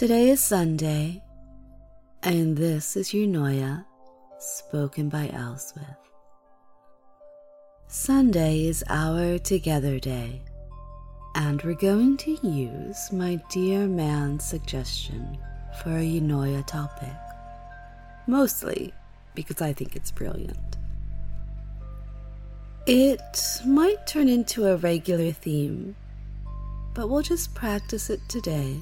Today is Sunday, and this is Eunoia, spoken by Elswith. Sunday is our together day, and we're going to use my dear man's suggestion for a Eunoia topic, mostly because I think it's brilliant. It might turn into a regular theme, but we'll just practice it today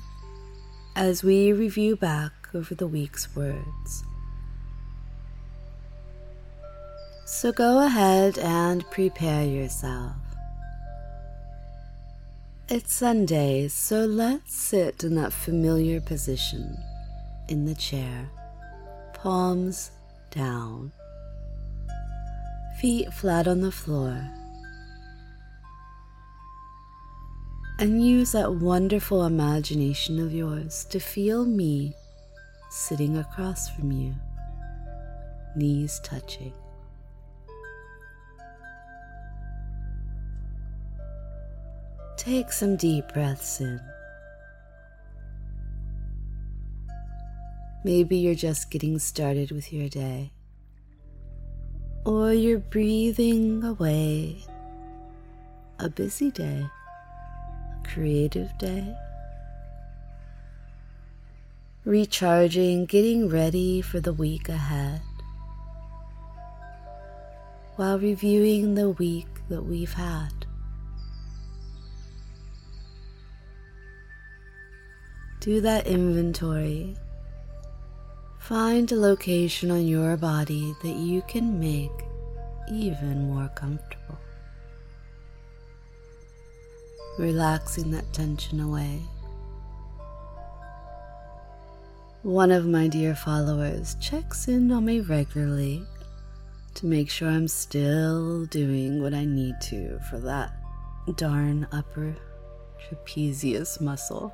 as we review back over the week's words. So go ahead and prepare yourself. It's Sunday, so let's sit in that familiar position in the chair, palms down, feet flat on the floor. And use that wonderful imagination of yours to feel me sitting across from you, knees touching. Take some deep breaths in. Maybe you're just getting started with your day, or you're breathing away a busy day, creative day, recharging, getting ready for the week ahead, while reviewing the week that we've had. Do that inventory. Find a location on your body that you can make even more comfortable. Relaxing that tension away. One of my dear followers checks in on me regularly to make sure I'm still doing what I need to for that darn upper trapezius muscle.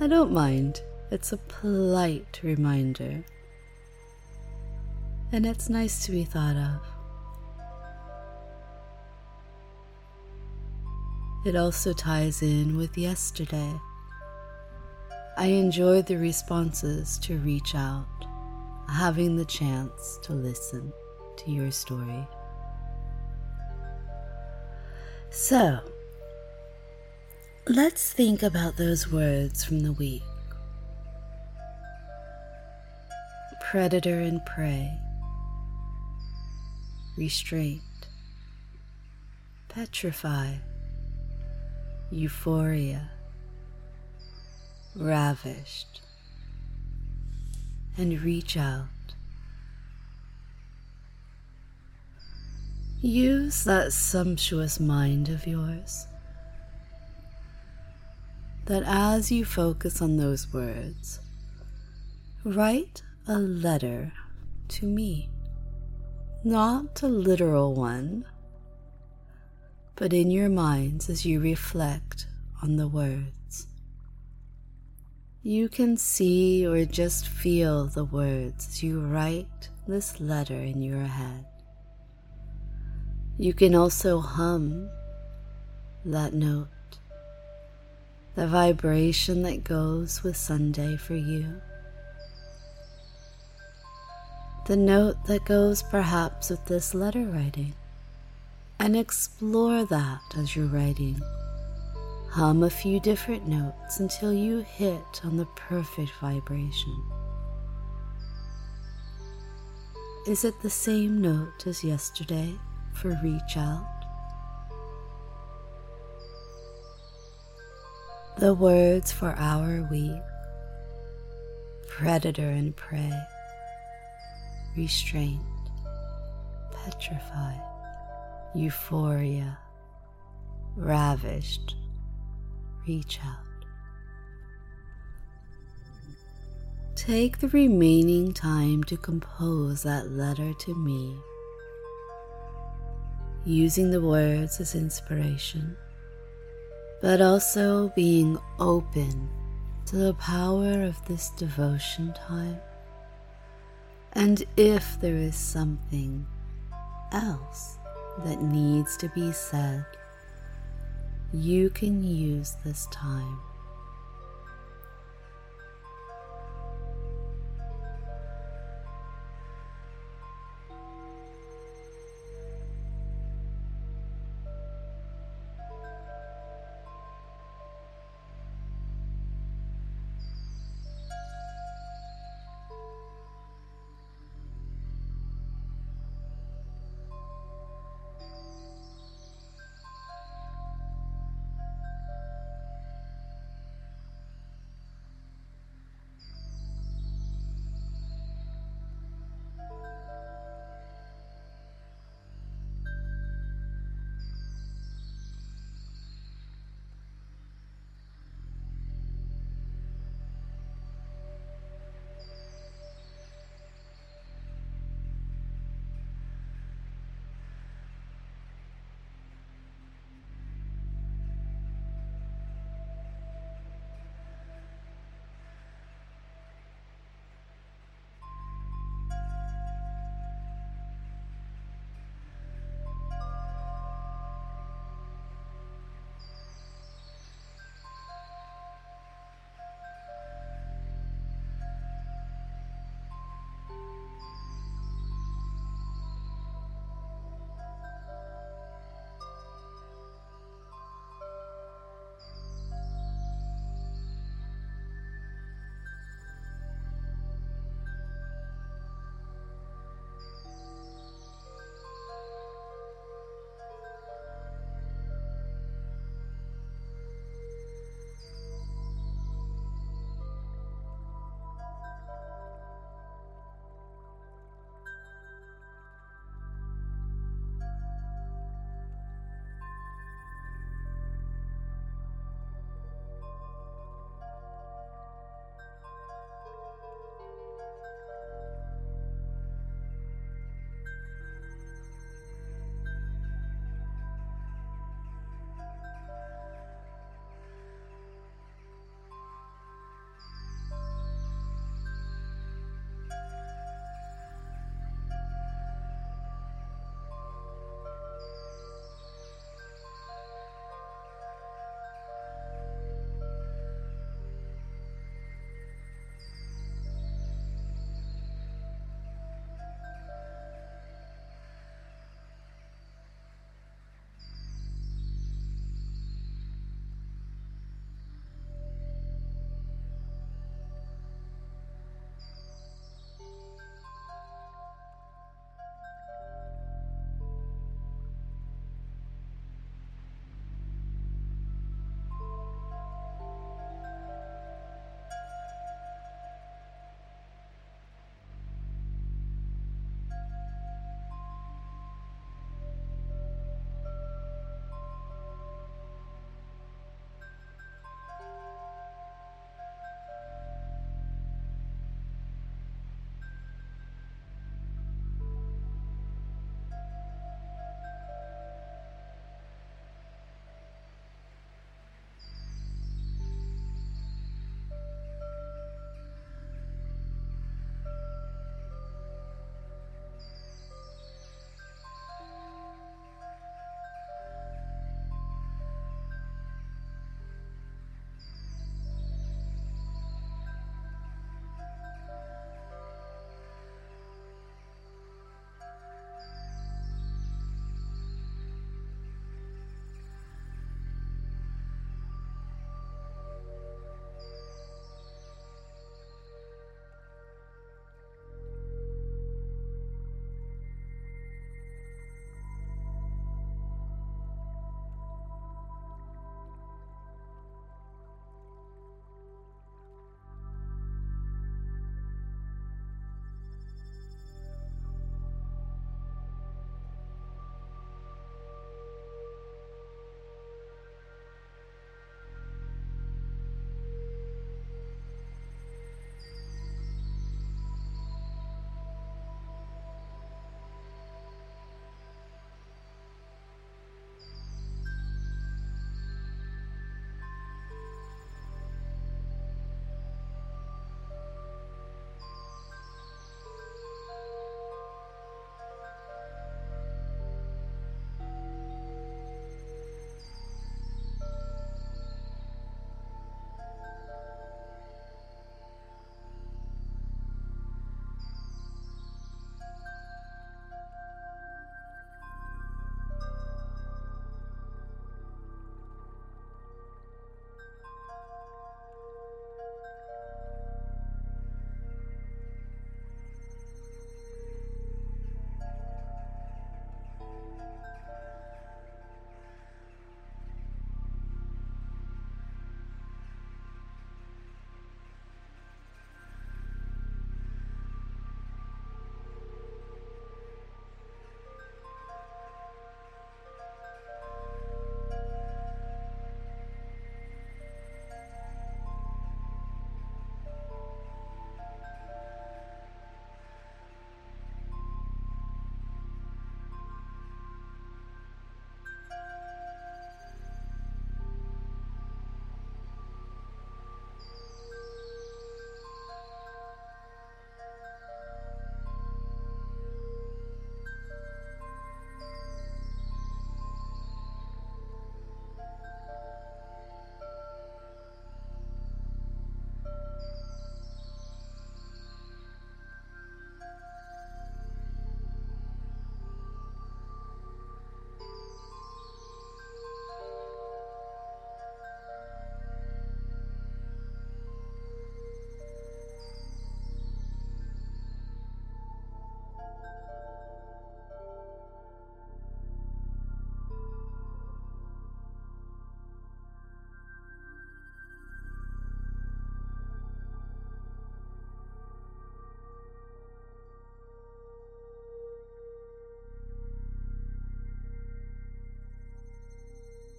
I don't mind. It's a polite reminder. And it's nice to be thought of. It also ties in with yesterday. I enjoyed the responses to reach out, having the chance to listen to your story. So, Let's think about those words from the week predator and prey, restraint, petrify, euphoria, ravished, and reach out. Use that sumptuous mind of yours that as you focus on those words, write a letter to me. Not a literal one, but in your minds as you reflect on the words. You can see or just feel the words as you write this letter in your head. You can also hum that note the vibration that goes with Sunday for you. The note that goes perhaps with this letter writing, and explore that as you're writing. Hum a few different notes until you hit on the perfect vibration. Is it the same note as yesterday for reach out? the words for our week predator and prey, restraint, petrified, euphoria, ravished, reach out. Take the remaining time to compose that letter to me, using the words as inspiration but also being open to the power of this devotion time. And if there is something else that needs to be said, you can use this time